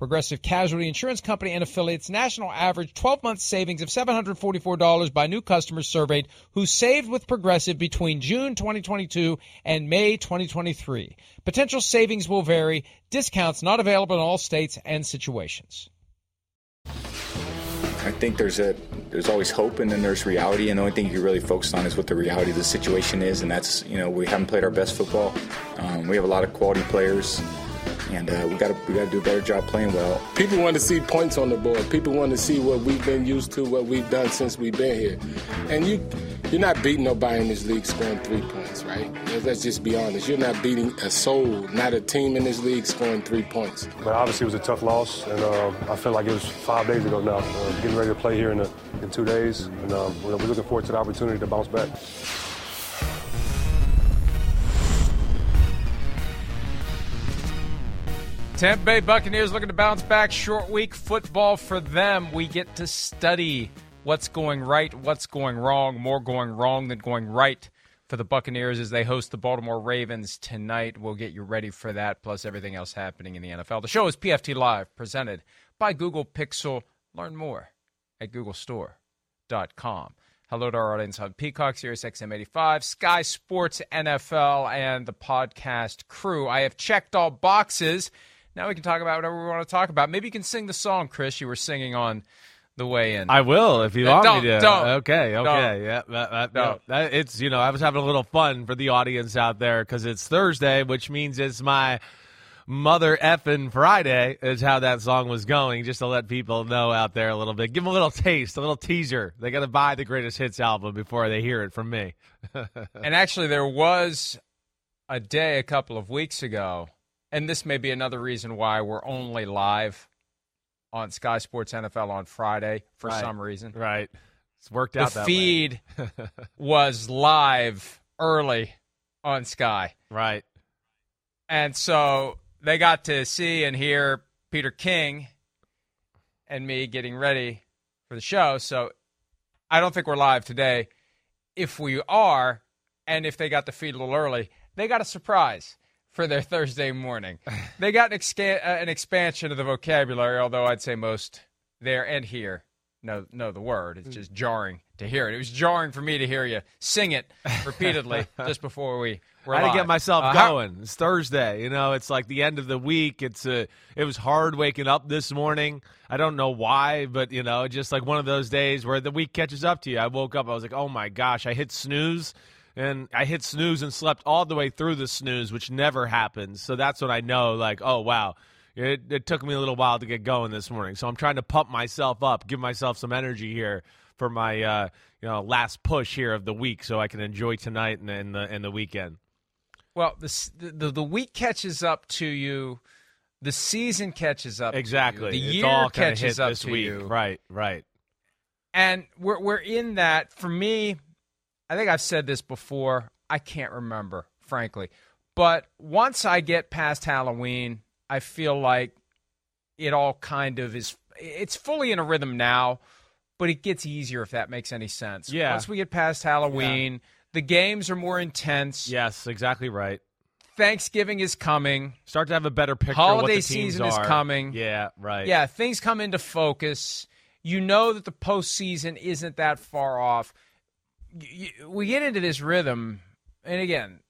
Progressive Casualty Insurance Company and affiliates national average 12 month savings of $744 by new customers surveyed who saved with Progressive between June 2022 and May 2023. Potential savings will vary, discounts not available in all states and situations. I think there's a there's always hope and then there's reality and the only thing you really focus on is what the reality of the situation is and that's you know we haven't played our best football. Um, we have a lot of quality players and uh, we got to we got to do a better job playing well. People want to see points on the board. People want to see what we've been used to, what we've done since we've been here. And you you're not beating nobody in this league scoring three points, right? Let's just be honest. You're not beating a soul, not a team in this league scoring three points. But obviously, it was a tough loss, and uh, I feel like it was five days ago now. Uh, getting ready to play here in, a, in two days, and um, we're looking forward to the opportunity to bounce back. Tampa Bay Buccaneers looking to bounce back. Short week football for them. We get to study what's going right, what's going wrong, more going wrong than going right for the Buccaneers as they host the Baltimore Ravens tonight. We'll get you ready for that, plus everything else happening in the NFL. The show is PFT Live, presented by Google Pixel. Learn more at googlestore.com. Hello to our audience on Peacock, Sirius XM85, Sky Sports NFL, and the podcast crew. I have checked all boxes. Now we can talk about whatever we want to talk about. Maybe you can sing the song, Chris, you were singing on the way in. I will if you Uh, want don't, me to. don't, okay, okay, don't. yeah. That, that, Don't. that- it's you know I was having a little fun for the audience out there because it's Thursday, which means it's my mother effing Friday is how that song was going. Just to let people know out there a little bit, give them a little taste, a little teaser. They got to buy the greatest hits album before they hear it from me. And actually, there was a day a couple of weeks ago, and this may be another reason why we're only live on Sky Sports NFL on Friday for Right. some reason. right, it's worked The out way. feed was live early on Sky. Right. And so they got to see and hear Peter King and me getting ready for the show. So I don't think we're live today. If we are, and if they got the feed a little early, they got a surprise for their Thursday morning. They got an, exca- uh, an expansion of the vocabulary, although I'd say most there and here know know the word. It's just jarring to hear it. It was jarring for me to hear you sing it repeatedly just before we were I had to get myself Uh, going. It's Thursday, you know. It's like the end of the week. It's uh, it was hard waking up this morning. I don't know why, but you know, just like one of those days where the week catches up to you. I woke up, I was like, oh my gosh, I hit snooze, and I hit snooze and slept all the way through the snooze, which never happens. So that's when I know, like, oh wow. It, it took me a little while to get going this morning, so I'm trying to pump myself up, give myself some energy here for my uh, you know last push here of the week, so I can enjoy tonight and, and the and the weekend. Well, the, the the week catches up to you. The season catches up. to you, Exactly. The It's year catches up this to week. you. Right, right. And we're we're in that. For me, I think I've said this before. I can't remember, frankly. But once I get past Halloween, I feel like it all kind of is. It's fully in a rhythm now, but it gets easier if that makes any sense. Yeah. Once we get past Halloween, The games are more intense. Yes, exactly right. Thanksgiving is coming. Start to have a better picture. Holiday of what the teams season is coming. Yeah, right. Yeah, things come into focus. You know that the postseason isn't that far off. We get into this rhythm, and again,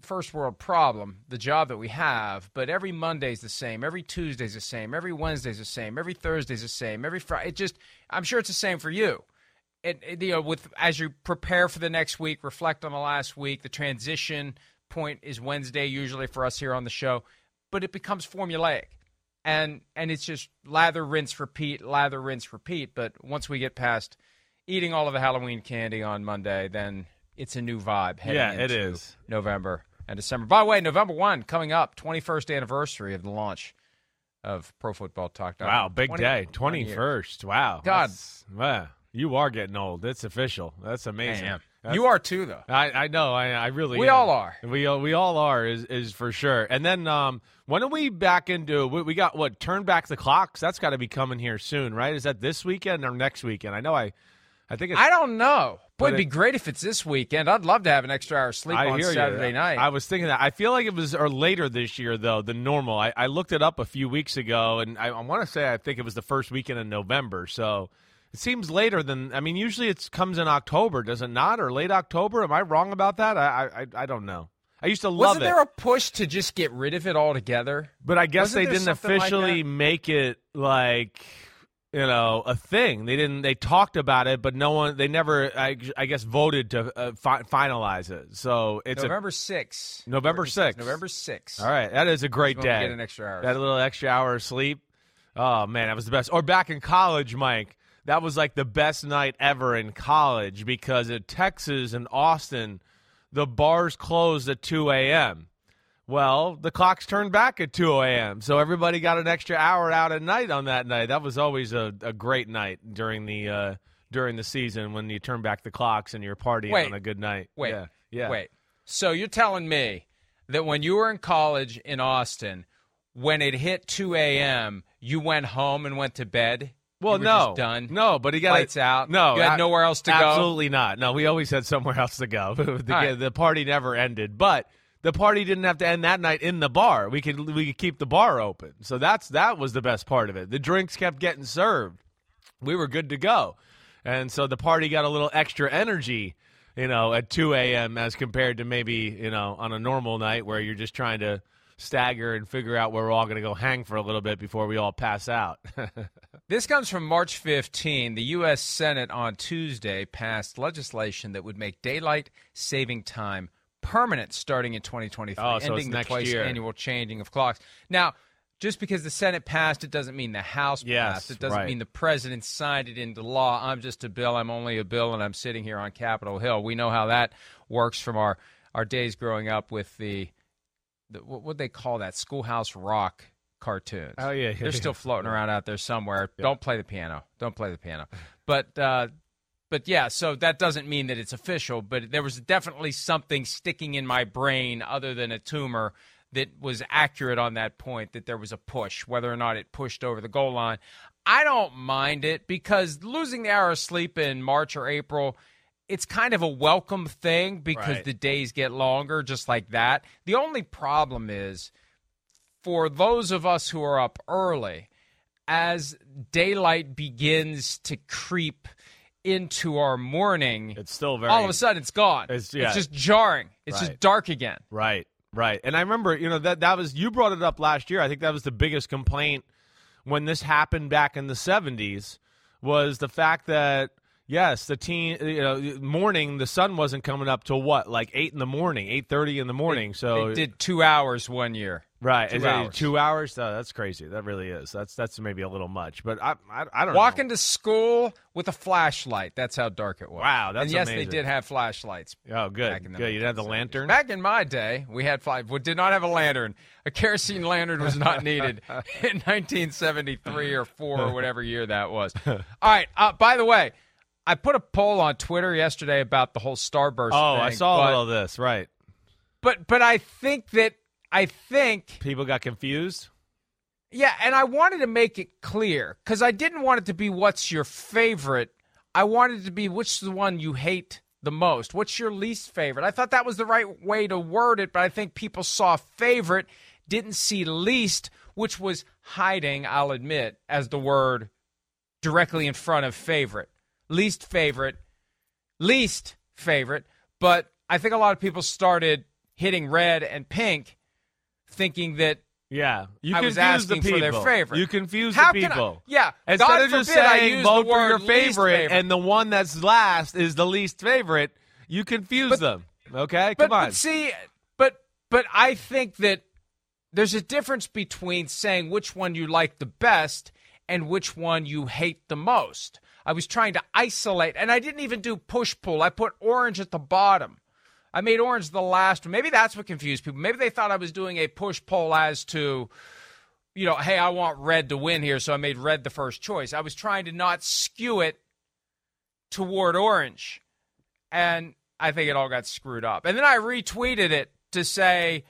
first world problem, the job that we have, but every Monday's the same, every Tuesday's the same, every Wednesday's the same, every Thursday's the same, every Friday. It just, I'm sure it's the same for you. It, it, you know, with as you prepare for the next week, reflect on the last week. The transition point is Wednesday usually for us here on the show, but it becomes formulaic and and it's just lather, rinse, repeat, lather, rinse, repeat. But once we get past eating all of the Halloween candy on Monday, then it's a new vibe. Heading Yeah, it is. November and December. By the way, November one coming up, twenty first anniversary of the launch of Pro Football Talk. Wow, big 20 day. 20 Twenty first. Wow. God. Wow. You are getting old. It's official. That's amazing. You are too, though. I, I know. I, I really. We am. all are. We all- we all are is is for sure. And then um, when are we back into? We, we got what? Turn back the clocks. That's got to be coming here soon, right? Is that this weekend or next weekend? I know. I I think. I don't know. Boy, it'd be great if it's this weekend. I'd love to have an extra hour of sleep I on Saturday you. night. I was thinking that. I feel like it was or later this year though than normal. I, I looked it up a few weeks ago, and I, I want to say I think it was the first weekend in November. So it seems later than. I mean, usually it comes in October, does it not, or late October? Am I wrong about that? I I, I don't know. I used to love Wasn't it, there a push to just get rid of it altogether? but I guess wasn't they didn't something like officially make it like. You know, a thing. They didn't. They talked about it, but no one. They never. I, I guess voted to uh, fi- finalize it. So it's a November 6th. November It says 6th. November 6th. All right, that is a great day. get an extra hour. That little extra hour of sleep. Oh man, that was the best. Or back in college, Mike, that was like the best night ever in college because at Texas and Austin, the bars closed at two a.m. Well, the clocks turned back at 2 a.m., so everybody got an extra hour out at night on that night. That was always a, a great night during the uh, during the season when you turn back the clocks and you're partying Wait. on a good night. Wait, yeah, yeah. wait. So you're telling me that when you were in college in Austin, when it hit 2 a.m., you went home and went to bed? Well, no, done. no, but he got Lights out? No, You had a- nowhere else to go? Absolutely not. No, we always had somewhere else to go. the, right. the party never ended, but the party didn't have to end that night in the bar. We could we could keep the bar open. So that's that was the best part of it. The drinks kept getting served. We were good to go, and so the party got a little extra energy. You know, at 2 a.m. as compared to maybe you know on a normal night where you're just trying to stagger and figure out where we're all going to go hang for a little bit before we all pass out. This comes from March 15. The U.S. Senate on Tuesday passed legislation that would make daylight saving time permanent starting in 2023, Oh, so it's ending the twice year. annual changing of clocks. Now, just because the Senate passed it doesn't mean the House Yes, passed. It doesn't right. mean the president signed it into law. I'm just a bill. I'm only a bill, and I'm sitting here on Capitol Hill. We know how that works from our, our days growing up with the, the what would they call that? Schoolhouse Rock cartoons. Oh, yeah, yeah, They're yeah. still floating around out there somewhere. Don't play the piano. Don't play the piano. But uh, but yeah, so that doesn't mean that it's official. But there was definitely something sticking in my brain other than a tumor that was accurate on that point. That there was a push, whether or not it pushed over the goal line. I don't mind it because losing the hour of sleep in March or April. It's kind of a welcome thing because Right. the days get longer, just like that. The only problem is for those of us who are up early, as daylight begins to creep into our morning, it's still very all of a sudden it's gone. It's- yeah. just jarring. It's Right. just dark again. Right, right. And I remember, you know, that that was you brought it up last year. I think that was the biggest complaint when this happened back in the 70s was the fact that yes, the teen, you know, morning the sun wasn't coming up till what? Like 8 in the morning, 8:30 in the morning. so They did two hours one year. Right, two Is hours. 2 hours? Oh, that's crazy. That really is. That's that's maybe a little much, but I I, I don't Walking know. to school with a flashlight. That's how dark it was. Wow, that's and yes, amazing. they did have flashlights. Oh, good. back in the Good. You didn't have the lantern? Back in my day, we had fly. We did not have a lantern. A kerosene lantern was not needed in 1973 or four or whatever year that was. All right. Uh, by the way, I put a poll on Twitter yesterday about the whole Starburst. Oh, thing, I saw but, all of this, right. But but I think that I think People got confused. yeah, and I wanted to make it clear because I didn't want it to be what's your favorite. I wanted it to be which is the one you hate the most? What's your least favorite? I thought that was the right way to word it, but I think people saw favorite, didn't see least, which was hiding, I'll admit, as the word directly in front of favorite. Least favorite, least favorite. But I think a lot of people started hitting red and pink thinking that Yeah, you I was confuse the asking people. for their favorite. You confuse How the can I- people. yeah, Instead God of just saying vote for your favorite, favorite. and the one that's last is the least favorite, you confuse But- them. Okay, but, come on. but see, but but I think that there's a difference between saying which one you like the best and which one you hate the most. I was trying to isolate, and I didn't even do push pull. I put orange at the bottom. I made orange the last one. Maybe that's what confused people. Maybe they thought I was doing a push pull as to, you know, hey, I want red to win here, so I made red the first choice. I was trying to not skew it toward orange. And I think it all got screwed up. And then I retweeted it to say,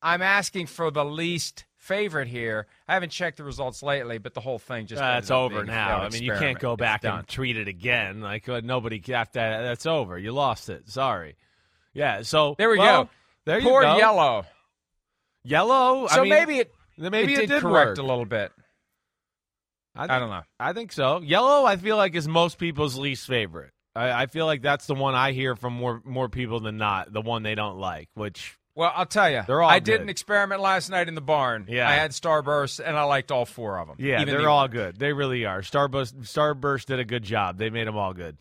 I'm asking for the least favorite here. I haven't checked the results lately, but the whole thing just uh, it's over now. I mean, you can't go back and tweet it again. Like uh, nobody got that. That's over. You lost it. Sorry. Yeah. So There we well, go. There you Poor go. yellow. Yellow. So I mean, maybe it maybe it, it, did, did correct work. a little bit. I, I don't know. I think so. Yellow, I feel like is most people's least favorite. I, I feel like that's the one I hear from more more people than not. The one they don't like, which Well, I'll tell you. They're all I did an experiment last night in the barn. Yeah. I had Starburst, and I liked all four of them. yeah, Even they're the all good. They really are. Starburst Starburst did a good job. They made them all good.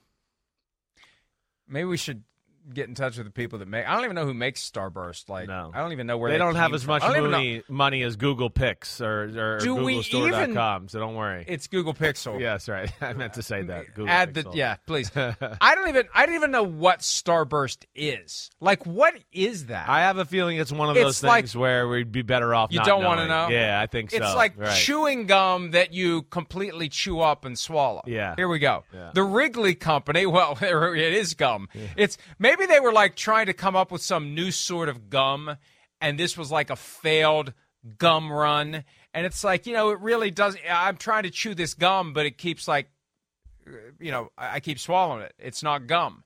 Maybe we should get in touch with the people that make. I don't even know who makes Starburst. Like, No. I don't even know where they don't have as much I don't even know- money, money as Google Pix or, or Do GoogleStore.com. So don't worry. It's Google Pixel. yes, right. I meant to say that. Google Add the yeah, please. I don't even I don't even know what Starburst is. Like, what is that? I have a feeling it's one of It's those like- things where we'd be better off. You not don't wanna know? Yeah, I think so. It's like right. chewing gum that you completely chew up and swallow. Yeah. Here we go. Yeah. The Wrigley Company, well, it is gum. It's maybe they were like trying to come up with some new sort of gum and this was like a failed gum run and it's like, you know, it really does I'm trying to chew this gum but it keeps like you know, I I keep swallowing it. It's not gum.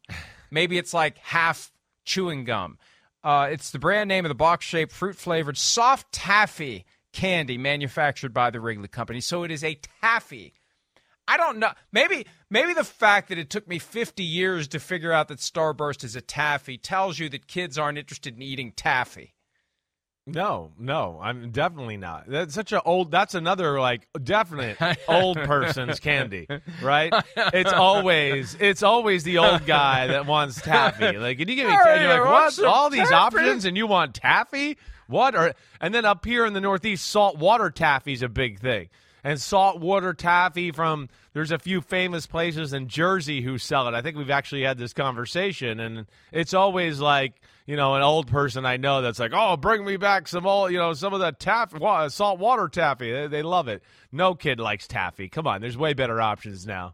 Maybe it's like half chewing gum. Uh, it's the brand name of the box shaped, fruit flavored, soft taffy candy manufactured by the Wrigley Company. So it is a taffy. I don't know. Maybe maybe the fact that it took me 50 years to figure out that Starburst is a taffy tells you that kids aren't interested in eating taffy. No, no, I'm definitely not. That's such an old. That's another like definite old person's candy, right? It's always it's always the old guy that wants taffy. Like, can you give me? Hey, You're like, what? All these taffy." options, and you want taffy? What? Or and then up here in the Northeast, saltwater taffy's a big thing. And saltwater taffy from there's a few famous places in Jersey who sell it. I think we've actually had this conversation, and it's always like you know an old person I know that's like, oh, bring me back some old, you know, some of that taffy, wa- saltwater taffy. They, they love it. No kid likes taffy. Come on, there's way better options now.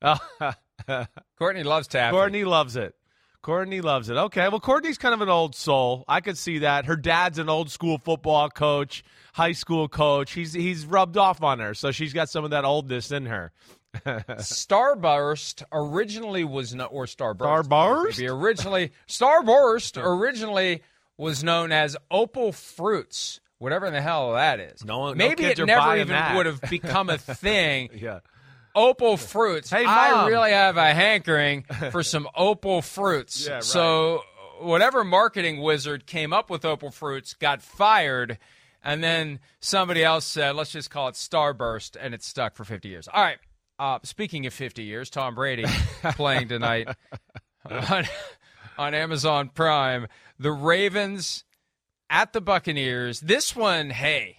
Courtney loves taffy. Courtney loves it. Courtney loves it. Okay, well, Courtney's kind of an old soul. I could see that. Her dad's an old school football coach, high school coach. He's he's rubbed off on her, so she's got some of that oldness in her. Starburst originally was no, or Starburst. Starburst? maybe originally Starburst originally was known as Opal Fruits, whatever the hell that is. No one- no maybe it never even that. would have become a thing. Yeah. Opal Fruits. Hey, I really have a hankering for some Opal Fruits. Yeah, right. So whatever marketing wizard came up with Opal Fruits got fired. And then somebody else said, let's just call it Starburst, and it stuck for 50 years. All right. Uh, speaking of 50 years, Tom Brady playing tonight on, on Amazon Prime. The Ravens at the Buccaneers. This one, hey,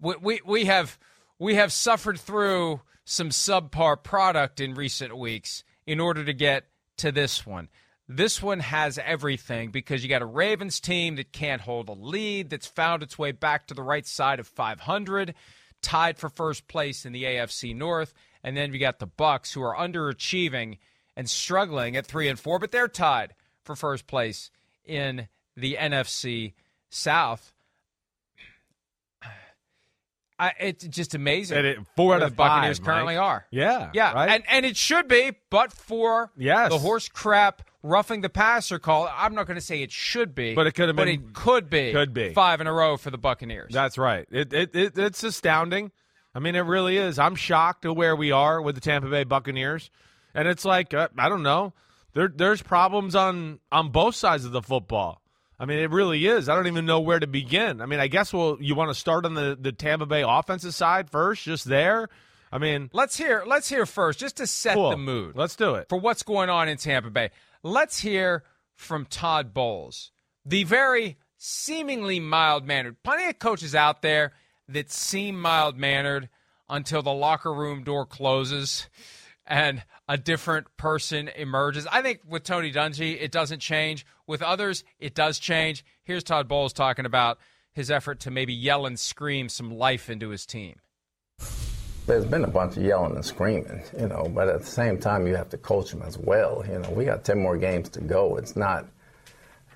we, we, we have we have suffered through some subpar product in recent weeks in order to get to this one. This one has everything because you got a Ravens team that can't hold a lead, that's found its way back to the right side of 500, tied for first place in the AFC North, and then you got the Bucs who are underachieving and struggling at 3 and 4, but they're tied for first place in the NFC South. I, it's just amazing. It- four out of the Buccaneers five, currently Mike. are. Yeah, yeah, right? and and it should be, but for Yes. the horse crap roughing the passer call. I'm not going to say it should be, But it could have but been- it could be, could be. five in a row for the Buccaneers. That's right. It, it, it it's astounding. I mean, it really is. I'm shocked at where we are with the Tampa Bay Buccaneers, and it's like uh, I don't know. There there's problems on on both sides of the football. I mean, it really is. I don't even know where to begin. I mean, I guess well, you want to start on the the Tampa Bay offensive side first, just there. I mean, let's hear let's hear first, just to set cool. the mood. Let's do it. for what's going on in Tampa Bay. Let's hear from Todd Bowles, the very seemingly mild mannered. Plenty of coaches out there that seem mild mannered until the locker room door closes and a different person emerges. I think with Tony Dungy, it doesn't change. With others, it does change. Here's Todd Bowles talking about his effort to maybe yell and scream some life into his team. There's been a bunch of yelling and screaming, you know, but at the same time, you have to coach them as well. You know, we got 10 more games to go. It's not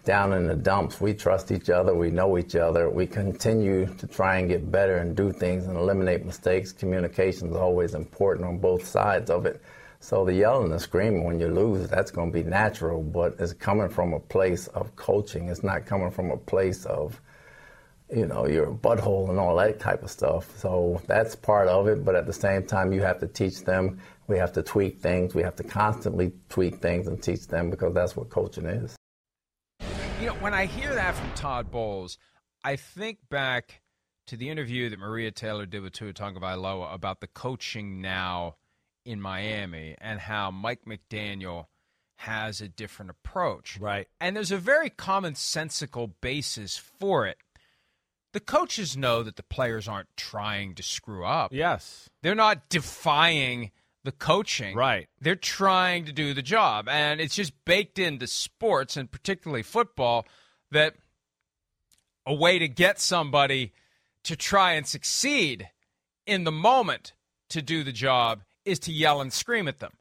down in the dumps. We trust each other. We know each other. We continue to try and get better and do things and eliminate mistakes. Communication is always important on both sides of it. So the yelling and the screaming when you lose, that's going to be natural, but it's coming from a place of coaching. It's not coming from a place of you know, your butthole and all that type of stuff. So that's part of it. But at the same time, you have to teach them. We have to tweak things. We have to constantly tweak things and teach them because that's what coaching is. You know, when I hear that from Todd Bowles, I think back to the interview that Maria Taylor did with Tua Tagovailoa about the coaching now in Miami and how Mike McDaniel has a different approach. Right. And there's a very commonsensical basis for it. The coaches know that the players aren't trying to screw up. Yes. They're not defying the coaching. Right. They're trying to do the job. And it's just baked into sports and particularly football that a way to get somebody to try and succeed in the moment to do the job is to yell and scream at them.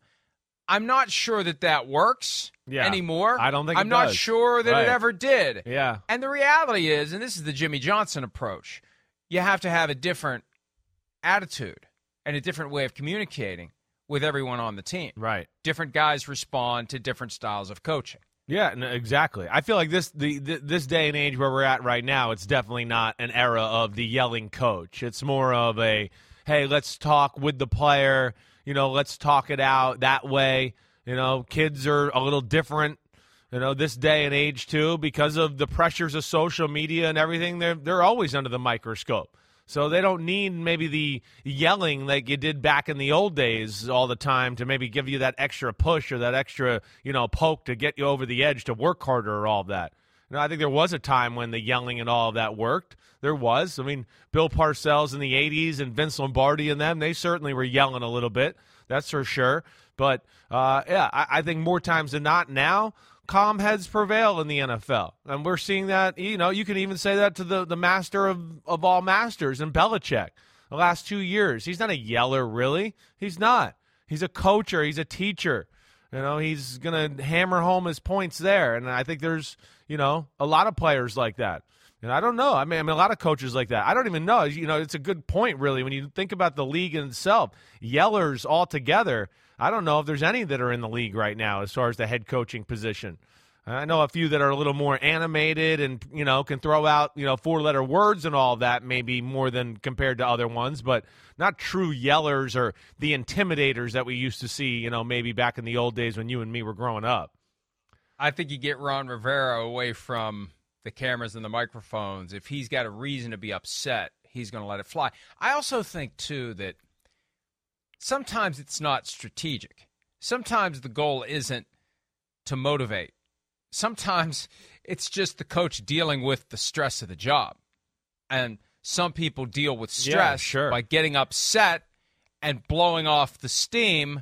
I'm not sure that that works Yeah. anymore. I don't think I'm not sure that Right. it ever did. Yeah. And the reality is, and this is the Jimmy Johnson approach, you have to have a different attitude and a different way of communicating with everyone on the team. Right. Different guys respond to different styles of coaching. Yeah, no, exactly. I feel like this the, the this day and age where we're at right now, it's definitely not an era of the yelling coach. It's more of a hey, let's talk with the player. You know, let's talk it out that way. You know, kids are a little different. You know, this day and age too, because of the pressures of social media and everything. They're they're always under the microscope. So they don't need maybe the yelling like you did back in the old days all the time to maybe give you that extra push or that extra, you know, poke to get you over the edge to work harder or all that. You know, I think there was a time when the yelling and all of that worked. There was. I mean, Bill Parcells in the 80s and Vince Lombardi and them, they certainly were yelling a little bit. That's for sure. But uh, yeah, I, I think more times than not now, calm heads prevail in the NFL. And we're seeing that, you know, you can even say that to the, the master of, of all masters in Belichick. The last two years, he's not a yeller, really. He's not. He's a coacher, he's a teacher. You know, he's going to hammer home his points there. And I think there's, you know, a lot of players like that. And I don't know. I mean, I mean, a lot of coaches like that. I don't even know. You know, it's a good point, really, when you think about the league itself. Yellers altogether, I don't know if there's any that are in the league right now as far as the head coaching position. I know a few that are a little more animated and you know can throw out you know four letter words and all that maybe more than compared to other ones, but not true yellers or the intimidators that we used to see you know maybe back in the old days when you and me were growing up. I think you get Ron Rivera away from the cameras and the microphones. If he's got a reason to be upset, he's going to let it fly. I also think, too, that sometimes it's not strategic. Sometimes the goal isn't to motivate. Sometimes it's just the coach dealing with the stress of the job. And some people deal with Yeah, stress sure. by getting upset and blowing off the steam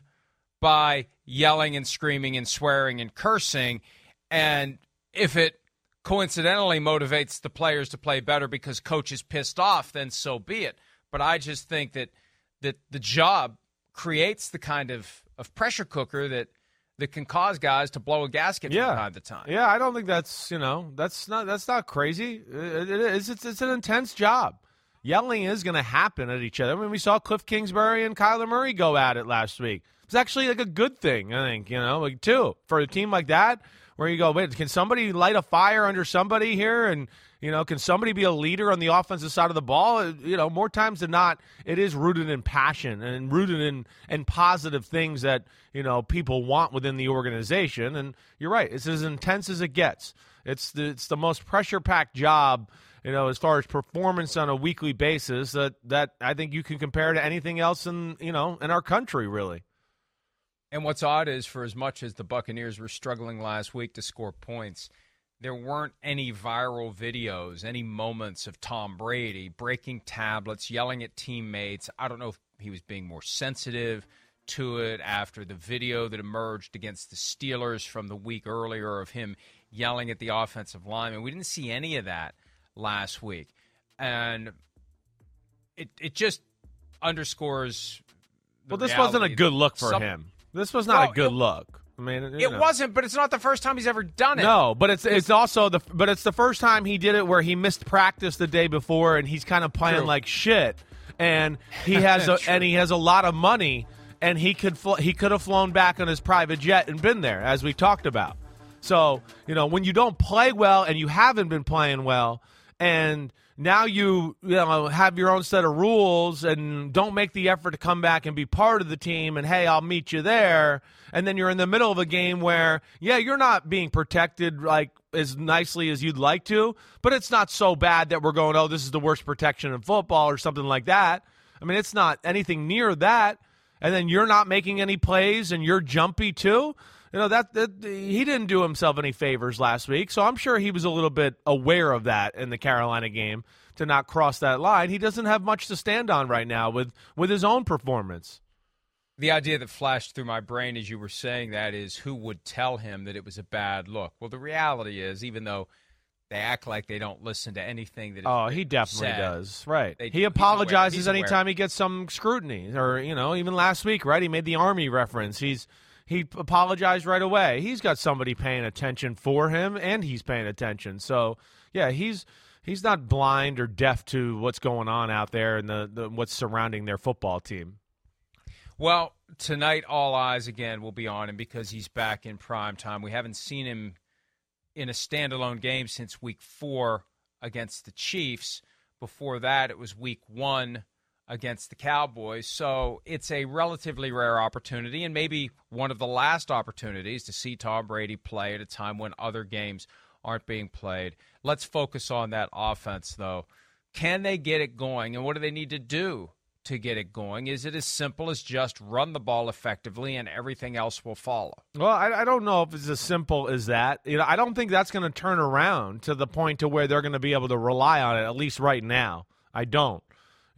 by yelling and screaming and swearing and cursing. And if it coincidentally motivates the players to play better because coach is pissed off, then so be it. But I just think that that the job creates the kind of, of pressure cooker that that can cause guys to blow a gasket Yeah. from time to time. Yeah, I don't think that's you know that's not that's not crazy. It, it is it's, it's an intense job. yelling is going to happen at each other. I mean, we saw Cliff Kingsbury and Kyler Murray go at it last week. It's actually like a good thing, I think, you know, like too for a team like that where you go, wait, can somebody light a fire under somebody here and you know, can somebody be a leader on the offensive side of the ball? Uh, you know, more times than not, it is rooted in passion and rooted in in positive things that you know people want within the organization. And you're right; it's as intense as it gets. It's the it's the most pressure packed job you know, as far as performance on a weekly basis, that that I think you can compare to anything else in you know in our country, really. And what's odd is, for as much as the Buccaneers were struggling last week to score points, there weren't any viral videos, any moments of Tom Brady breaking tablets, yelling at teammates. I don't know if he was being more sensitive to it after the video that emerged against the Steelers from the week earlier of him yelling at the offensive lineman. We didn't see any of that last week. And it it just underscores Well, this wasn't a good look for Some, him. This was not well, a good it, look. I mean, it know. wasn't, but it's not the first time he's ever done it. No, but it's it's also the but it's the first time he did it where he missed practice the day before and he's kind of playing True. like shit, and he has a and he has a lot of money, and he could fl- he could have flown back on his private jet and been there as we talked about. So you know when you don't play well and you haven't been playing well, and now you you know have your own set of rules and don't make the effort to come back and be part of the team and hey I'll meet you there. And then you're in the middle of a game where yeah you're not being protected like as nicely as you'd like to but it's not so bad that we're going oh this is the worst protection in football or something like that. I mean it's not anything near that. And then you're not making any plays and you're jumpy too you know that, that he didn't do himself any favors last week, so I'm sure he was a little bit aware of that in the Carolina game to not cross that line. He doesn't have much to stand on right now with with his own performance. The idea that flashed through my brain as you were saying that is who would tell him that it was a bad look. Well, the reality is, even though they act like they don't listen to anything that. Oh, he definitely said, does. Right. They, he apologizes aware, anytime he gets some scrutiny, or you know, even last week, right? He made the army reference. He's he apologized right away. He's got somebody paying attention for him, and he's paying attention. So yeah, he's he's not blind or deaf to what's going on out there and the, the what's surrounding their football team. Well, tonight all eyes again will be on him because he's back in prime time. We haven't seen him in a standalone game since week four against the Chiefs. Before that, it was week one against the Cowboys. So it's a relatively rare opportunity and maybe one of the last opportunities to see Tom Brady play at a time when other games aren't being played. Let's focus on that offense, though. Can they get it going, and what do they need to do to get it going? Is it as simple as just run the ball effectively and everything else will follow? Well, I, I don't know if it's as simple as that. You know, I don't think that's going to turn around to the point to where they're going to be able to rely on it. At least right now, I don't.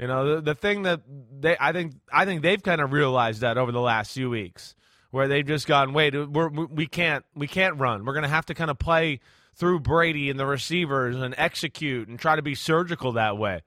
You know, the, the thing that they, I think, I think they've kind of realized that over the last few weeks, where they've just gone, wait, we're, we can't, we can't run. We're going to have to kind of play through Brady and the receivers and execute and try to be surgical that way.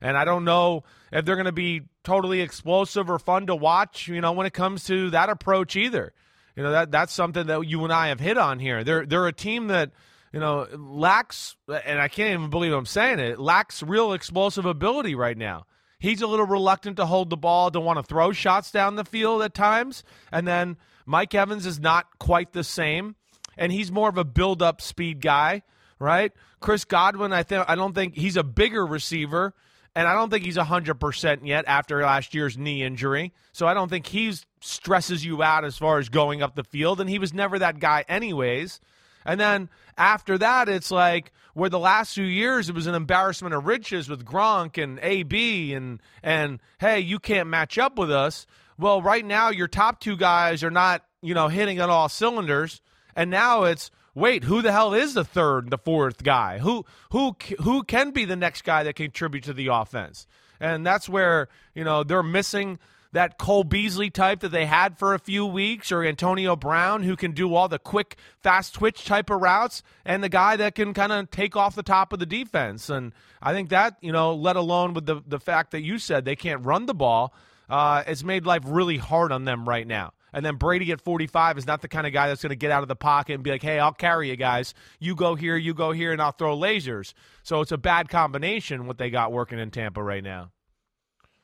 And I don't know if they're going to be totally explosive or fun to watch, you know, when it comes to that approach either. You know, that that's something that you and I have hit on here. They're they're a team that you know, lacks, and I can't even believe I'm saying it, lacks real explosive ability right now. He's a little reluctant to hold the ball, to want to throw shots down the field at times. And then Mike Evans is not quite the same, and he's more of a build up speed guy, right? Chris Godwin, I think I don't think he's a bigger receiver, and I don't think he's 100% yet after last year's knee injury. So I don't think he stresses you out as far as going up the field, and he was never that guy anyways. And then after that, it's like where the last few years it was an embarrassment of riches with Gronk and AB and and hey, you can't match up with us. Well, right now your top two guys are not you know hitting on all cylinders, and now it's wait, who the hell is the third and the fourth guy? Who who who can be the next guy that contribute to the offense? And that's where you know they're missing that Cole Beasley type that they had for a few weeks, or Antonio Brown, who can do all the quick, fast twitch type of routes, and the guy that can kind of take off the top of the defense. And I think that, you know, let alone with the, the fact that you said they can't run the ball, uh, it's made life really hard on them right now. And then Brady at 45 is not the kind of guy that's going to get out of the pocket and be like, hey, I'll carry you guys. You go here, you go here, and I'll throw lasers. So it's a bad combination what they got working in Tampa right now.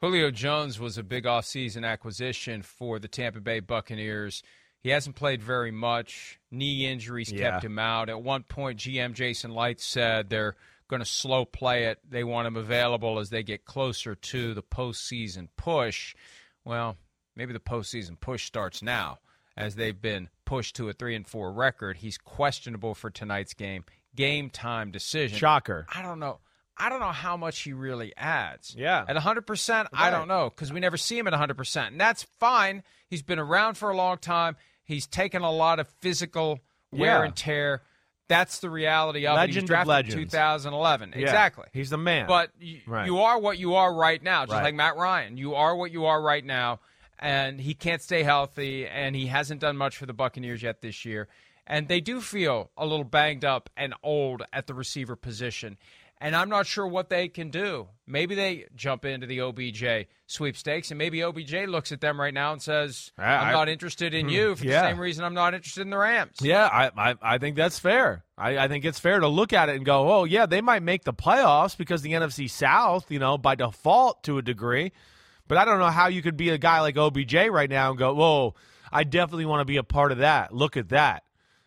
Julio Jones was a big offseason acquisition for the Tampa Bay Buccaneers. He hasn't played very much. Knee injuries Yeah. kept him out. At one point, GM Jason Licht said they're going to slow play it. They want him available as they get closer to the postseason push. Well, maybe the postseason push starts now as they've been pushed to a 3 and 4 record. He's questionable for tonight's game. Game time decision. Shocker. I don't know. I don't know how much he really adds. Yeah. At 100%, I don't know because we never see him at 100%. And that's fine. He's been around for a long time. He's taken a lot of physical wear Yeah. and tear. That's the reality of it. He Legend drafted in 2011. Yeah. Exactly. He's the man. But you, Right. you are what you are right now, just Right. like Matt Ryan. You are what you are right now, and he can't stay healthy, and he hasn't done much for the Buccaneers yet this year. And they do feel a little banged up and old at the receiver position. And I'm not sure what they can do. Maybe they jump into the OBJ sweepstakes, and maybe OBJ looks at them right now and says, I- I'm I- not interested in hmm, you for Yeah. the same reason I'm not interested in the Rams. Yeah, I, I, I think that's fair. I, I think it's fair to look at it and go, oh, yeah, they might make the playoffs because the NFC South, you know, by default to a degree. But I don't know how you could be a guy like OBJ right now and go, whoa, I definitely want to be a part of that. Look at that.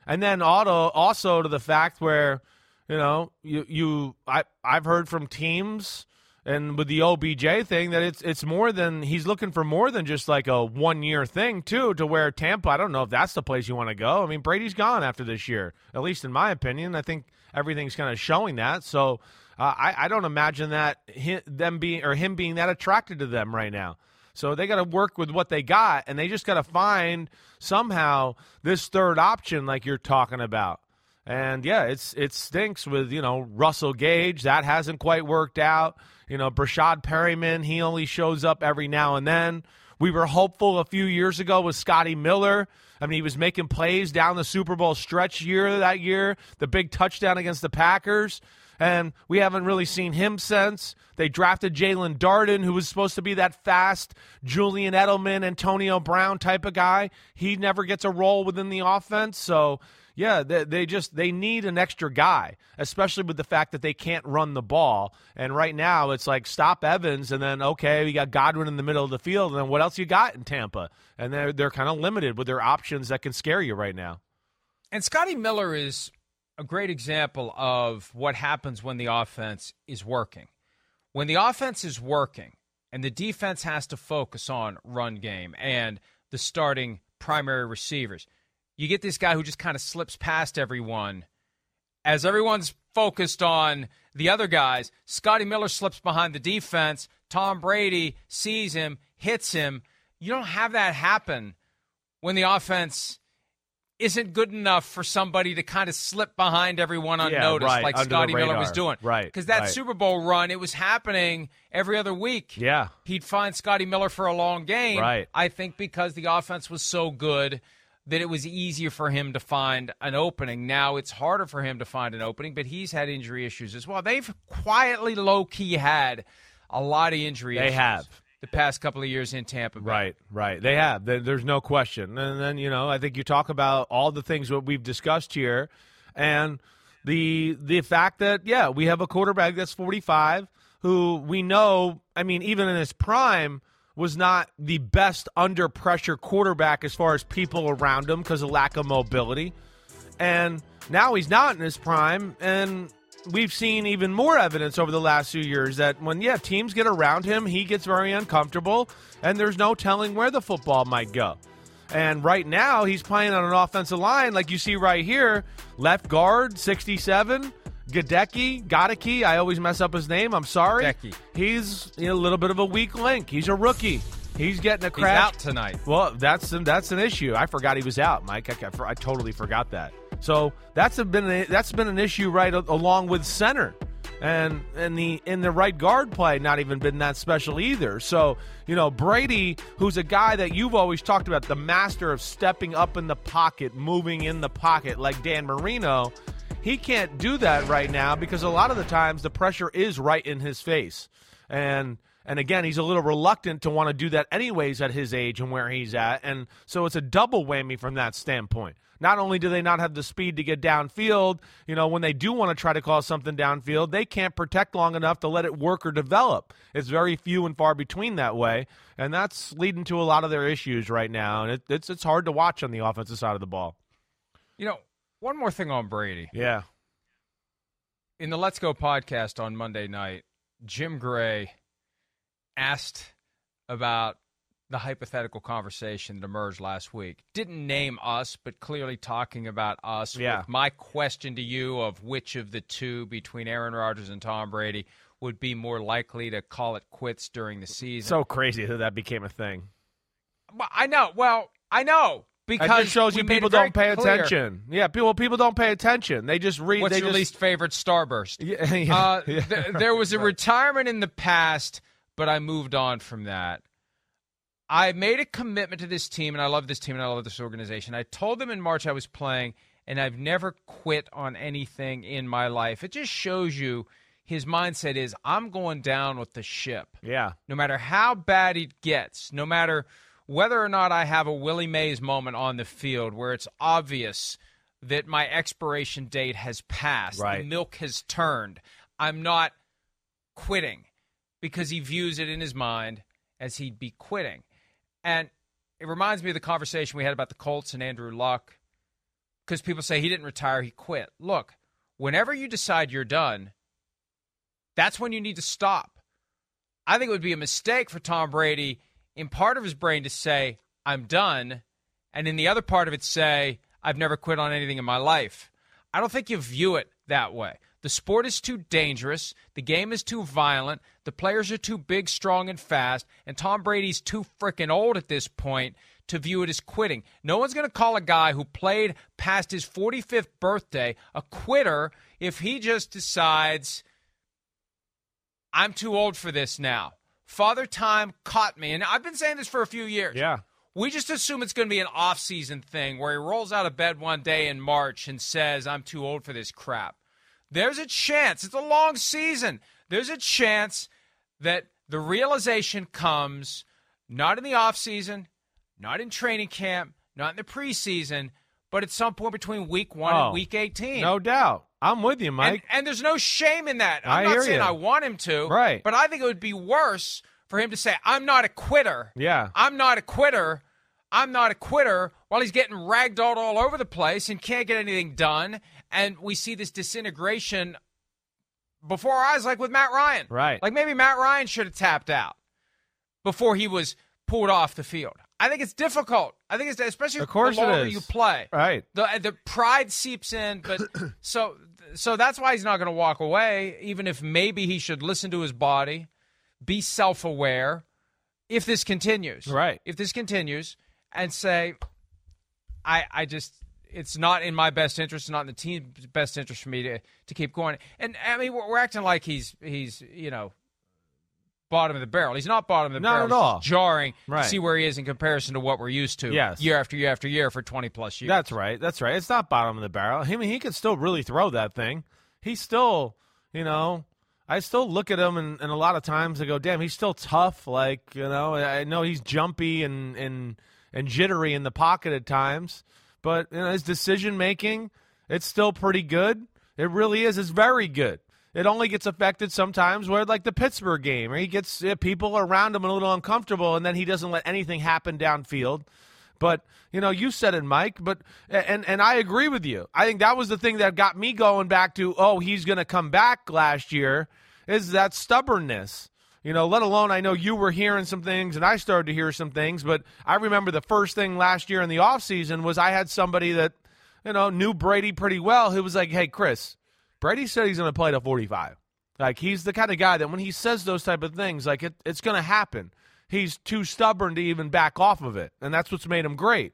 And then auto, also to the fact where, you know, you, you I, I've heard from teams and with the OBJ thing that it's it's more than he's looking for more than just like a one year thing too. To where Tampa, I don't know if that's the place you want to go. I mean, Brady's gone after this year, at least in my opinion. I think everything's kind of showing that. So uh, I I don't imagine that hi them being or him being that attracted to them right now. So they got to work with what they got, and they just got to find somehow this third option, like you're talking about. And yeah, it's it stinks with you know Russell Gage that hasn't quite worked out. You know Breshad Perriman, he only shows up every now and then. We were hopeful a few years ago with Scotty Miller. I mean, he was making plays down the Super Bowl stretch year that year, the big touchdown against the Packers. And we haven't really seen him since. They drafted Jaelon Darden, who was supposed to be that fast Julian Edelman, Antonio Brown type of guy. He never gets a role within the offense. So, yeah, they, they just they need an extra guy, especially with the fact that they can't run the ball. And right now, it's like stop Evans, and then okay, we got Godwin in the middle of the field, and then what else you got in Tampa? And they're they're kind of limited with their options that can scare you right now. And Scotty Miller is a great example of what happens when the offense is working. When the offense is working and the defense has to focus on run game and the starting primary receivers, you get this guy who just kind of slips past everyone. As everyone's focused on the other guys, Scotty Miller slips behind the defense. Tom Brady sees him, hits him. You don't have that happen when the offense isn't good enough for somebody to kind of slip behind everyone unnoticed right, like Scotty Miller was doing. Right, Because that right. Super Bowl run, it was happening every other week. Yeah. He'd find Scotty Miller for a long game. Right. I think because the offense was so good that it was easier for him to find an opening. Now it's harder for him to find an opening, but he's had injury issues as well. They've quietly, low key had a lot of injury They issues have. the past couple of years in Tampa Bay. Right, right. They have. There's no question. And then you know, I think you talk about all the things that we've discussed here, and the the fact that yeah, we have a quarterback that's 45 who we know. I mean, even in his prime. Was not the best under pressure quarterback as far as people around him because of lack of mobility. And now he's not in his prime. And we've seen even more evidence over the last few years that when, yeah, teams get around him, he gets very uncomfortable, and there's no telling where the football might go. And right now, he's playing on an offensive line, like you see right here left guard, 67. Goedeke, Goedeke, I always mess up his name. I'm sorry. Goedeke. He's a little bit of a weak link. He's a rookie. He's getting a He's crash. out tonight. Well, that's that's an issue. I forgot he was out, Mike. I, I, I totally forgot that. So that's a, been a, that's been an issue right a- along with center, and and the in the right guard play not even been that special either. So you know Brady, who's a guy that you've always talked about, the master of stepping up in the pocket, moving in the pocket like Dan Marino. He can't do that right now because a lot of the times the pressure is right in his face, and And again, he's a little reluctant to want to do that anyways at his age and where he's at. And so it's a double whammy from that standpoint. Not only do they not have the speed to get downfield, you know, when they do want to try to call something downfield, they can't protect long enough to let it work or develop. It's very few and far between that way, and that's leading to a lot of their issues right now. And it, it's it's hard to watch on the offensive side of the ball. You know, one more thing on Brady. Yeah. In the Let's Go podcast on Monday night, Jim Gray asked about the hypothetical conversation that emerged last week. Didn't name us, but clearly talking about us. Yeah. With my question to you of which of the two between Aaron Rodgers and Tom Brady would be more likely to call it quits during the season. So crazy that that became a thing. I know. Well, I know because just shows you people don't pay clear. attention. Yeah, people people don't pay attention. They just read. What's they your just, least favorite Starburst? Yeah, yeah, Uh, yeah. th- there was a retirement in the past, but I moved on from that. I made a commitment to this team, and I love this team, and I love this organization. I told them in March I was playing, and I've never quit on anything in my life. It just shows you his mindset is I'm going down with the ship. yeah. No matter how bad it gets, no matter whether or not I have a Willie Mays moment on the field where it's obvious that my expiration date has passed, Right. the milk has turned, I'm not quitting because he views it in his mind as he'd be quitting. And it reminds me of the conversation we had about the Colts and Andrew Luck because people say he didn't retire, he quit. Look, whenever you decide you're done, that's when you need to stop. I think it would be a mistake for Tom Brady in part of his brain to say, I'm done, and in the other part of it say, I've never quit on anything in my life. I don't think you view it that way. The sport is too dangerous. The game is too violent. The players are too big, strong, and fast. And Tom Brady's too freaking old at this point to view it as quitting. No one's going to call a guy who played past his 45th birthday a quitter if he just decides, I'm too old for this now. Father Time caught me. And I've been saying this for a few years. Yeah. We just assume it's going to be an off-season thing where he rolls out of bed one day in March and says, "I'm too old for this crap." There's a chance. It's a long season. There's a chance that the realization comes not in the off-season, not in training camp, not in the preseason, but at some point between week 1 Oh, and week 18. No doubt. I'm with you, And, Mike. and there's no shame in that. I'm I not saying you. I want him to. Right. But I think it would be worse for him to say, I'm not a quitter. Yeah. I'm not a quitter. I'm not a quitter while he's getting ragdolled all over the place and can't get anything done. And we see this disintegration before our eyes, like with Matt Ryan. Right. Like maybe Matt Ryan should have tapped out before he was pulled off the field. I think it's difficult. I think it's especially Of course the longer you play Right. the the pride seeps in but so so that's why he's not going to walk away even if maybe he should listen to his body be self-aware. If this continues. Right. if this continues and say i i just it's not in my best interest not in the team's best interest for me to to keep going. And i mean we're, we're acting like he's he's you know bottom of the barrel he's not bottom of the Not barrel at It's just all. jarring Right. to see where he is in comparison to what we're used to Yes. year after year after year for 20 plus years That's right. That's right. It's not bottom of the barrel. I mean, he could still really throw that thing. He's still, you know, I still look at him and, and a lot of times I go, damn, he's still tough. Like, you know, I know he's jumpy and and and jittery in the pocket at times, but you know, his decision making, it's still pretty good. It really is. It's very good. It only gets affected sometimes where, like the Pittsburgh game, where he gets people around him a little uncomfortable, and then he doesn't let anything happen downfield. But you know, you said it, Mike. But and and I agree with you. I think that was the thing that got me going back to oh, he's going to come back last year. Is that stubbornness? You know, let alone I know you were hearing some things and I started to hear some things. But I remember the first thing last year in the offseason was I had somebody that you know knew Brady pretty well who was like, hey, Chris, Brady said he's going to play to 45. Like he's the kind of guy that when he says those type of things, like it, it's going to happen. He's too stubborn to even back off of it, and that's what's made him great.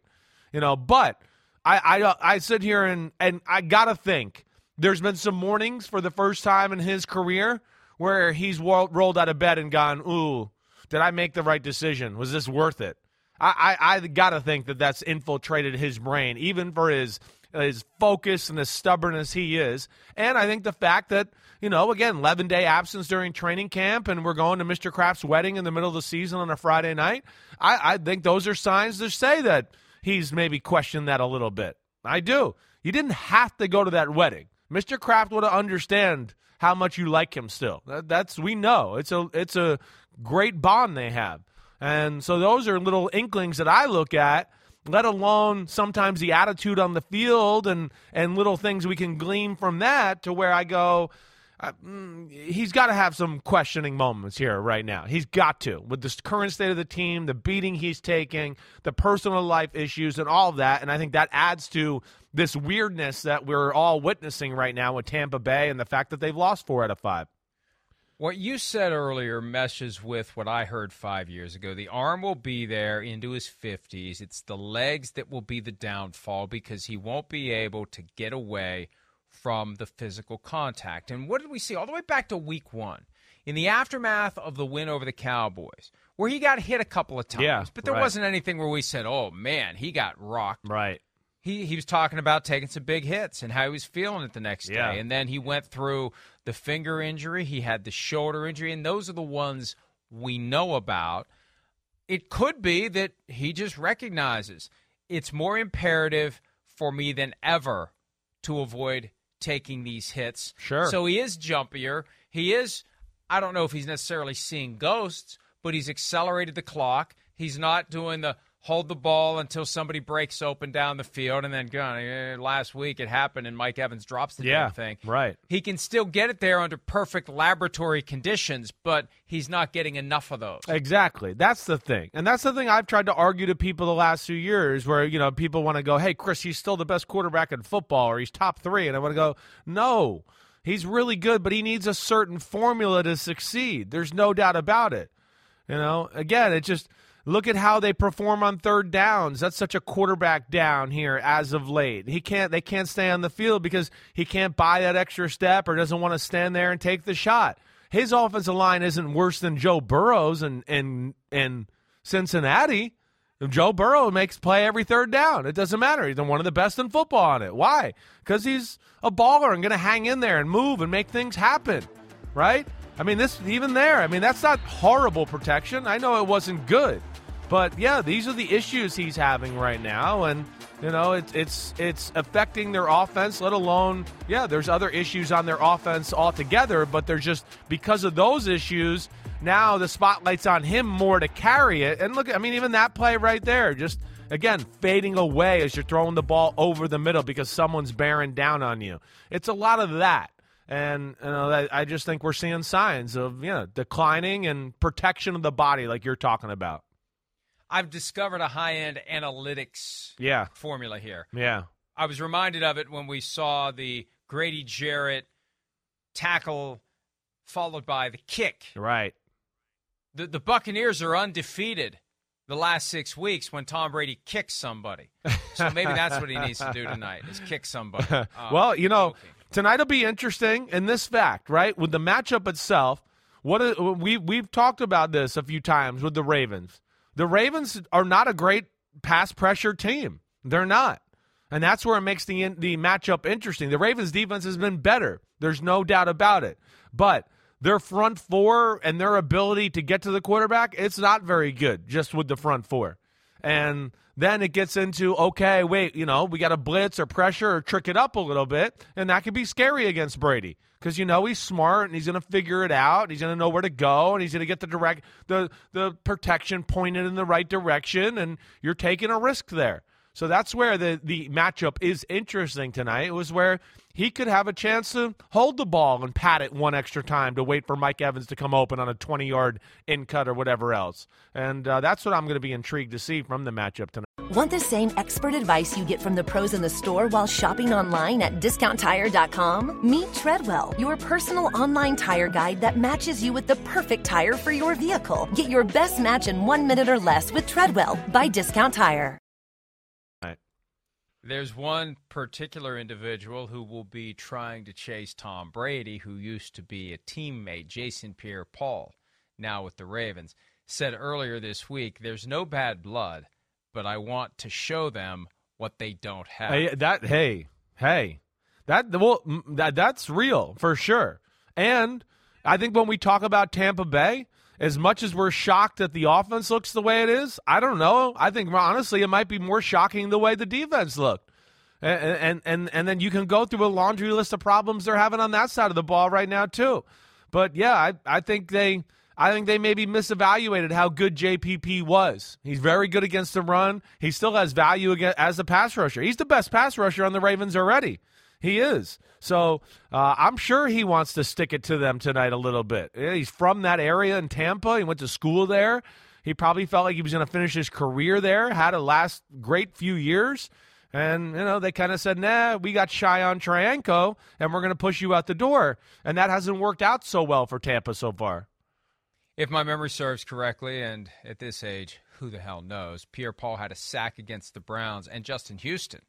You know, but I I, uh, I sit here and and I gotta think there's been some mornings for the first time in his career where he's wo- rolled out of bed and gone, "Ooh, did I make the right decision? Was this worth it?" I I, I gotta think that that's infiltrated his brain, even for his as focused and as stubborn as he is. And I think the fact that, you know, again, 11 day absence during training camp and we're going to Mr. Kraft's wedding in the middle of the season on a Friday night, I, I think those are signs to say that he's maybe questioned that a little bit. I do. You didn't have to go to that wedding. Mr. Kraft would understand how much you like him still. That's we know. It's a it's a great bond they have. And so those are little inklings that I look at let alone sometimes the attitude on the field and and little things we can glean from that to where I go uh, mm, he's got to have some questioning moments here right now. He's got to with the current state of the team, the beating he's taking, the personal life issues and all that and I think that adds to this weirdness that we're all witnessing right now with Tampa Bay and the fact that they've lost 4 out of 5. What you said earlier meshes with what I heard five years ago. The arm will be there into his 50s. It's the legs that will be the downfall because he won't be able to get away from the physical contact. And what did we see all the way back to week one? In the aftermath of the win over the Cowboys, where he got hit a couple of times, yeah, but there right. wasn't anything where we said, oh man, he got rocked. Right he he was talking about taking some big hits and how he was feeling it the next yeah. day. And then he went through the finger injury, he had the shoulder injury, and those are the ones we know about. It could be that he just recognizes it's more imperative for me than ever to avoid taking these hits. Sure. So he is jumpier. He is I don't know if he's necessarily seeing ghosts, but he's accelerated the clock. He's not doing the hold the ball until somebody breaks open down the field, and then uh, last week it happened, and Mike Evans drops the yeah, damn thing. Right. He can still get it there under perfect laboratory conditions, but he's not getting enough of those. Exactly. That's the thing, and that's the thing I've tried to argue to people the last few years, where you know people want to go, "Hey, Chris, he's still the best quarterback in football, or he's top three. and I want to go, "No." He's really good, but he needs a certain formula to succeed. There's no doubt about it. You know, again, it just Look at how they perform on third downs. That's such a quarterback down here as of late. He can't they can't stay on the field because he can't buy that extra step or doesn't want to stand there and take the shot. His offensive line isn't worse than Joe Burrow's and in, in Cincinnati. Joe Burrow makes play every third down. It doesn't matter. He's one of the best in football on it. Why? Because he's a baller and going to hang in there and move and make things happen, right? I mean, this even there. I mean, that's not horrible protection. I know it wasn't good, but yeah, these are the issues he's having right now, and you know it's it's it's affecting their offense. Let alone yeah, there's other issues on their offense altogether, but they're just because of those issues. Now the spotlight's on him more to carry it. And look, I mean, even that play right there, just again fading away as you're throwing the ball over the middle because someone's bearing down on you. It's a lot of that. And you know, I just think we're seeing signs of you know declining and protection of the body, like you're talking about. I've discovered a high end analytics yeah. formula here. Yeah. I was reminded of it when we saw the Grady Jarrett tackle followed by the kick. Right. The the Buccaneers are undefeated the last six weeks when Tom Brady kicks somebody. So maybe that's what he needs to do tonight is kick somebody. Um, well, you know, tonight will be interesting in this fact, right? With the matchup itself, what we we've talked about this a few times with the Ravens. The Ravens are not a great pass pressure team. They're not. And that's where it makes the the matchup interesting. The Ravens defense has been better. There's no doubt about it. But their front four and their ability to get to the quarterback, it's not very good just with the front four. And then it gets into okay, wait, you know, we got to blitz or pressure or trick it up a little bit, and that could be scary against Brady because you know he's smart and he's going to figure it out. He's going to know where to go and he's going to get the direct the the protection pointed in the right direction, and you're taking a risk there. So that's where the the matchup is interesting tonight. It was where he could have a chance to hold the ball and pat it one extra time to wait for Mike Evans to come open on a 20 yard in cut or whatever else. And uh, that's what I'm going to be intrigued to see from the matchup tonight. Want the same expert advice you get from the pros in the store while shopping online at discounttire.com? Meet Treadwell, your personal online tire guide that matches you with the perfect tire for your vehicle. Get your best match in one minute or less with Treadwell by Discount Tire. There's one particular individual who will be trying to chase Tom Brady, who used to be a teammate, Jason Pierre Paul, now with the Ravens, said earlier this week there's no bad blood, but I want to show them what they don't have. Hey, that hey hey that well that that's real for sure. And I think when we talk about Tampa Bay, as much as we're shocked that the offense looks the way it is, I don't know. I think honestly, it might be more shocking the way the defense looked. And, and and and then you can go through a laundry list of problems they're having on that side of the ball right now too. But yeah, I, I think they I think they maybe misevaluated how good JPP was. He's very good against the run. He still has value as a pass rusher. He's the best pass rusher on the Ravens already. He is. So uh, I'm sure he wants to stick it to them tonight a little bit. He's from that area in Tampa. He went to school there. He probably felt like he was going to finish his career there. Had a last great few years. And, you know, they kind of said, nah, we got shy on Trianco, and we're going to push you out the door. And that hasn't worked out so well for Tampa so far. If my memory serves correctly, and at this age, who the hell knows, Pierre Paul had a sack against the Browns, and Justin Houston,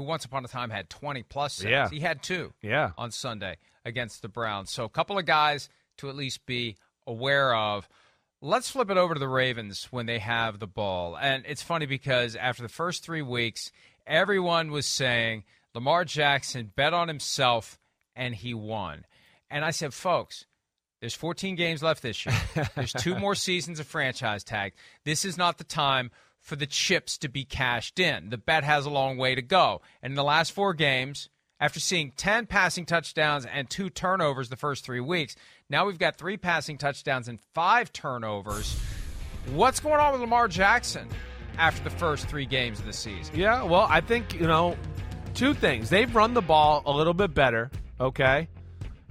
who once upon a time had 20 plus sacks, yeah. he had two yeah. on Sunday against the Browns. So a couple of guys to at least be aware of. Let's flip it over to the Ravens when they have the ball. And it's funny because after the first three weeks, everyone was saying Lamar Jackson bet on himself and he won. And I said, folks, there's 14 games left this year. There's two more seasons of franchise tag. This is not the time for the chips to be cashed in. The bet has a long way to go. And in the last four games, after seeing 10 passing touchdowns and two turnovers the first three weeks, now we've got three passing touchdowns and five turnovers. What's going on with Lamar Jackson after the first three games of the season? Yeah, well, I think, you know, two things. They've run the ball a little bit better, okay?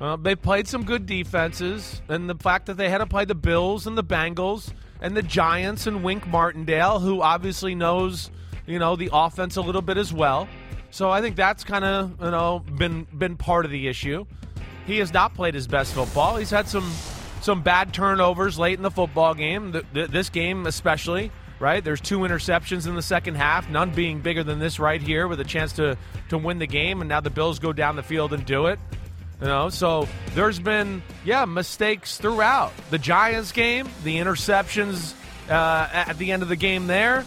Uh, they played some good defenses, and the fact that they had to play the Bills and the Bengals and the Giants and Wink Martindale, who obviously knows, you know, the offense a little bit as well. So I think that's kind of, you know, been been part of the issue. He has not played his best football. He's had some some bad turnovers late in the football game. The, the, this game especially, right? There's two interceptions in the second half, none being bigger than this right here, with a chance to to win the game. And now the Bills go down the field and do it. You know, so there's been yeah mistakes throughout the Giants game, the interceptions uh, at the end of the game there,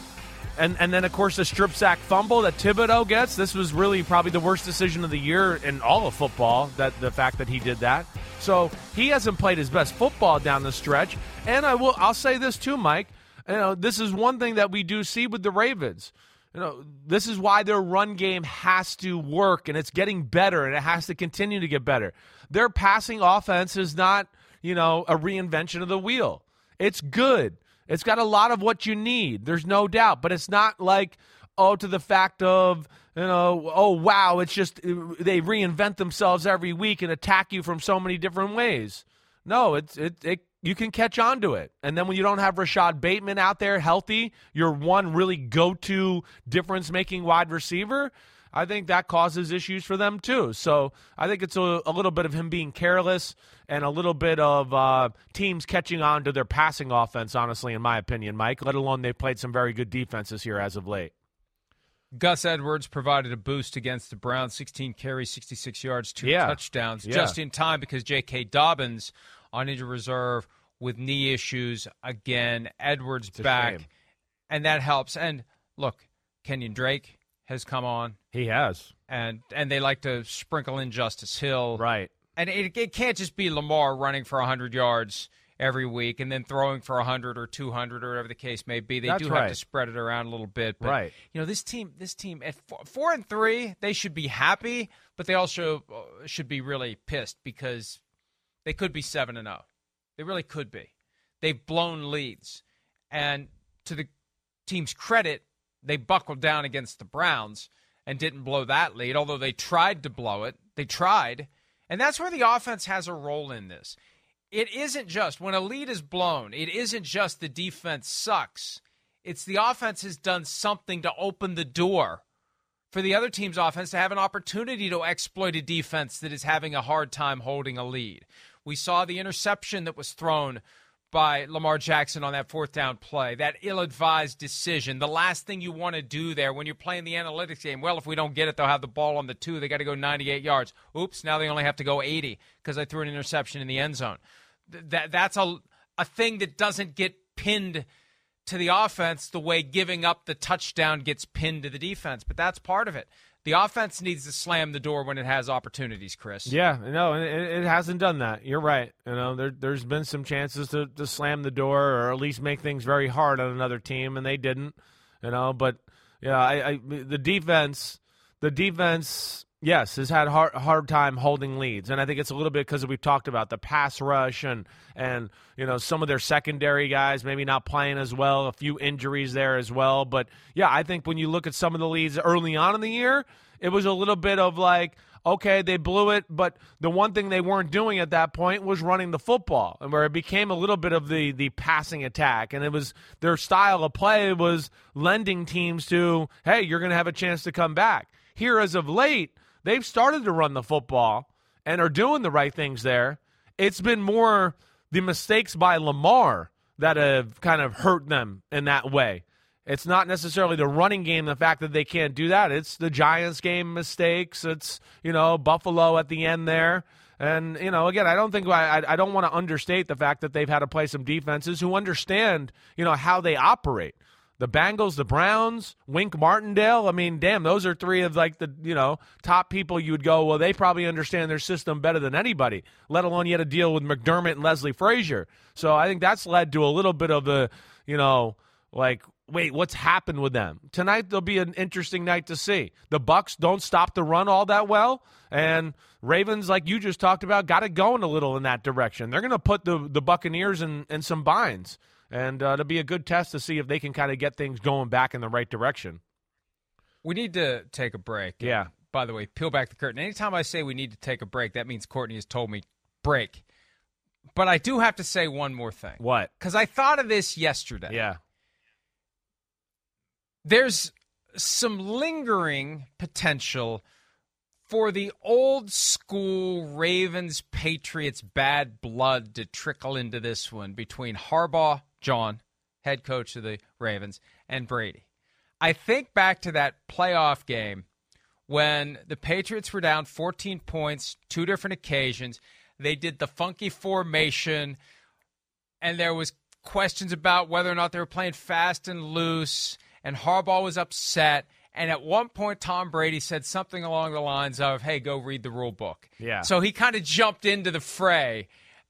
and and then of course the strip sack fumble that Thibodeaux gets. This was really probably the worst decision of the year in all of football. That the fact that he did that. So he hasn't played his best football down the stretch. And I will I'll say this too, Mike. You know, this is one thing that we do see with the Ravens you know, this is why their run game has to work and it's getting better and it has to continue to get better. Their passing offense is not, you know, a reinvention of the wheel. It's good. It's got a lot of what you need. There's no doubt, but it's not like oh to the fact of, you know, oh wow, it's just they reinvent themselves every week and attack you from so many different ways. No, it's it it you can catch on to it. And then when you don't have Rashod Bateman out there healthy, your one really go to difference making wide receiver, I think that causes issues for them too. So I think it's a, a little bit of him being careless and a little bit of uh, teams catching on to their passing offense, honestly, in my opinion, Mike, let alone they've played some very good defenses here as of late. Gus Edwards provided a boost against the Browns 16 carries, 66 yards, two yeah. touchdowns, yeah. just in time because J.K. Dobbins on injured reserve with knee issues again. Edwards back, and that helps. And look, Kenyan Drake has come on. He has, and and they like to sprinkle in Justice Hill, right? And it, it can't just be Lamar running for hundred yards every week and then throwing for 100 or 200 or whatever the case may be. They That's do right. have to spread it around a little bit. But, Right. You know, this team, this team at four, four and three, they should be happy, but they also uh, should be really pissed because they could be seven and zero. They really could be. They've blown leads, and to the team's credit, they buckled down against the Browns and didn't blow that lead. Although they tried to blow it, they tried, and that's where the offense has a role in this. It isn't just when a lead is blown. It isn't just the defense sucks. It's the offense has done something to open the door for the other team's offense to have an opportunity to exploit a defense that is having a hard time holding a lead. We saw the interception that was thrown by Lamar Jackson on that fourth down play, that ill advised decision. The last thing you want to do there when you're playing the analytics game, well, if we don't get it, they'll have the ball on the two. They got to go 98 yards. Oops, now they only have to go 80 because I threw an interception in the end zone. Th- That, that's a, a thing that doesn't get pinned to the offense the way giving up the touchdown gets pinned to the defense, but that's part of it. The offense needs to slam the door when it has opportunities, Chris. Yeah, no, it, it hasn't done that. You're right. You know, there, there's been some chances to, to slam the door or at least make things very hard on another team, and they didn't. You know, but yeah, I, I the defense, the defense Yes, has had hard hard time holding leads, and I think it's a little bit because we've talked about the pass rush and and you know some of their secondary guys maybe not playing as well, a few injuries there as well. But yeah, I think when you look at some of the leads early on in the year, it was a little bit of like, okay, they blew it, but the one thing they weren't doing at that point was running the football, and where it became a little bit of the the passing attack, and it was their style of play was lending teams to, hey, you're going to have a chance to come back. Here as of late They've started to run the football and are doing the right things there. It's been more the mistakes by Lamar that have kind of hurt them in that way. It's not necessarily the running game, the fact that they can't do that. It's the Giants game mistakes. It's, you know, Buffalo at the end there. And, you know, again, I don't think I, I don't want to understate the fact that they've had to play some defenses who understand, you know, how they operate the Bengals, the Browns, Wink Martindale. I mean, damn, those are three of like the you know top people. You would go, well, they probably understand their system better than anybody. Let alone you had to deal with McDermott and Leslie Frazier. So I think that's led to a little bit of a you know like wait, what's happened with them? Tonight there'll be an interesting night to see. The Bucs don't stop the run all that well, and Ravens, like you just talked about, got it going a little in that direction. They're going to put the the Buccaneers in, in some binds and uh, it'll be a good test to see if they can kind of get things going back in the right direction. We need to take a break. Yeah. By the way, peel back the curtain. Anytime I say we need to take a break, that means Courtney has told me break. But I do have to say one more thing. What? Because I thought of this yesterday. Yeah. There's some lingering potential for the old school Ravens Patriots bad blood to trickle into this one between Harbaugh John, head coach of the Ravens, and Brady. I think back to that playoff game when the Patriots were down 14 points, two different occasions. They did the funky formation, and there was questions about whether or not they were playing fast and loose, and Harbaugh was upset. And at one point, Tom Brady said something along the lines of, "Hey, go read the rule book." Yeah. So he kind of jumped into the fray,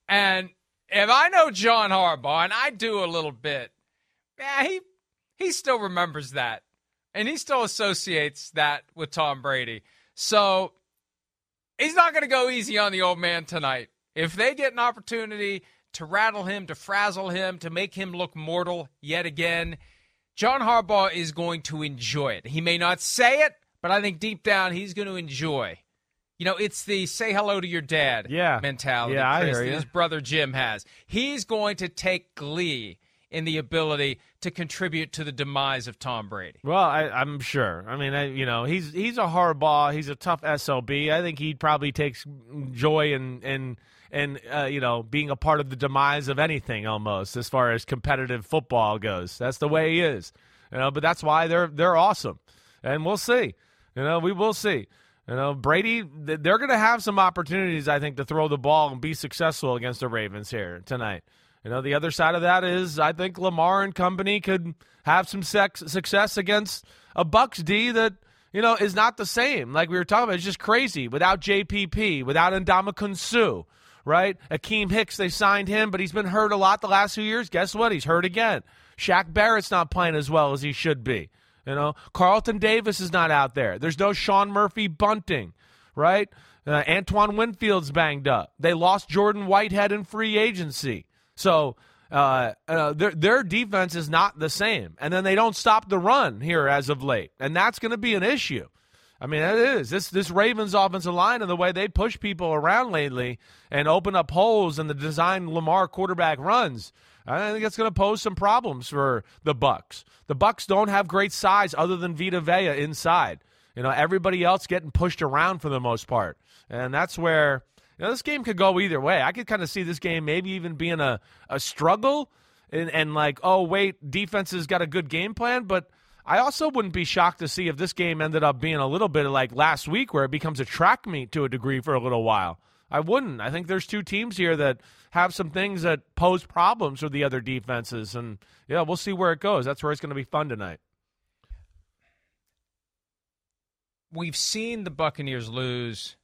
and if I know John Harbaugh, and I do a little bit, yeah, he he still remembers that, and he still associates that with Tom Brady. So he's not going to go easy on the old man tonight. If they get an opportunity to rattle him, to frazzle him, to make him look mortal yet again, John Harbaugh is going to enjoy it. He may not say it, but I think deep down he's going to enjoy you know, it's the say hello to your dad yeah. mentality yeah, Chris, you. his brother Jim has. He's going to take glee in the ability to contribute to the demise of Tom Brady. Well, I, am sure. I mean, I, you know, he's he's a Harbaugh. He's a tough sob. I think he probably takes joy in in and uh, you know being a part of the demise of anything almost as far as competitive football goes. That's the way he is. You know, but that's why they're they're awesome, and we'll see. You know, we will see. You know, Brady, they're going to have some opportunities, I think, to throw the ball and be successful against the Ravens here tonight. You know, the other side of that is I think Lamar and company could have some sex, success against a Bucs D that, you know, is not the same. Like we were talking about, it's just crazy. Without JPP, without Ndamukong Suh, right? Akiem Hicks, they signed him, but he's been hurt a lot the last few years. Guess what? He's hurt again. Shaq Barrett's not playing as well as he should be. You know, Carlton Davis is not out there. There's no Sean Murphy-Bunting, right? Uh, Antoine Winfield's banged up. They lost Jordan Whitehead in free agency. So uh, uh, their, their defense is not the same. And then they don't stop the run here as of late. And that's going to be an issue. I mean, it is. This, this Ravens offensive line and the way they push people around lately and open up holes in the design Lamar quarterback runs – I think it's going to pose some problems for the Bucs. The Bucs don't have great size other than Vita Vea inside. You know, everybody else getting pushed around for the most part, and that's where you know this game could go either way. I could kind of see this game maybe even being a a struggle, and and like oh wait, defense has got a good game plan, but. I also wouldn't be shocked to see if this game ended up being a little bit like last week, where it becomes a track meet to a degree for a little while. I wouldn't. I think there's two teams here that have some things that pose problems for the other defenses, and yeah, we'll see where it goes. That's where it's going to be fun tonight. We've seen the Buccaneers lose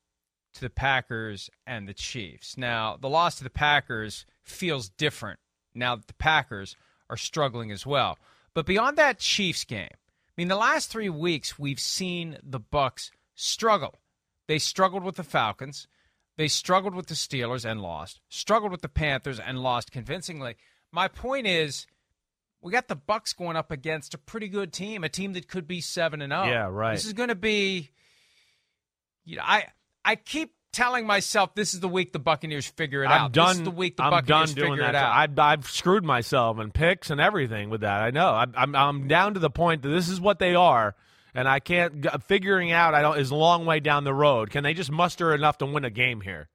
to the Packers and the Chiefs. Now, the loss to the Packers feels different now that the Packers are struggling as well. But beyond that Chiefs game, I mean, the last three weeks we've seen the Bucs struggle. They struggled with the Falcons. They struggled with the Steelers and lost. Struggled with the Panthers and lost convincingly. My point is, we got the Bucs going up against a pretty good team, a team that could be seven and zero. Yeah, right. This is going to be. You know, I I keep telling myself this is the week the Buccaneers figure it I'm out. Done, this is the week the I'm Buccaneers done doing figure that. it out. I've, I've screwed myself and picks and everything with that. I know. I'm, I'm, I'm down to the point that this is what they are, and I can't figuring out. I don't is a long way down the road. Can they just muster enough to win a game here?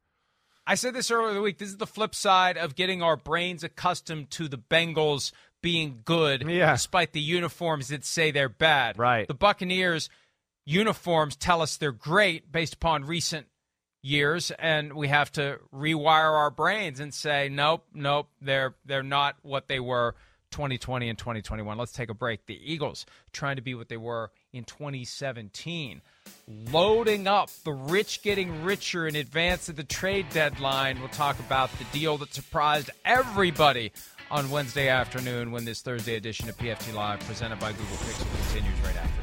I said this earlier in the week. This is the flip side of getting our brains accustomed to the Bengals being good, yeah. despite the uniforms that say they're bad. Right. The Buccaneers uniforms tell us they're great based upon recent years, and we have to rewire our brains and say, nope, nope, they're they're not what they were 2020 and 2021. Let's take a break. The Eagles trying to be what they were in 2017, loading up the rich getting richer in advance of the trade deadline. We'll talk about the deal that surprised everybody on Wednesday afternoon when this Thursday edition of PFT Live presented by Google Pixel continues right after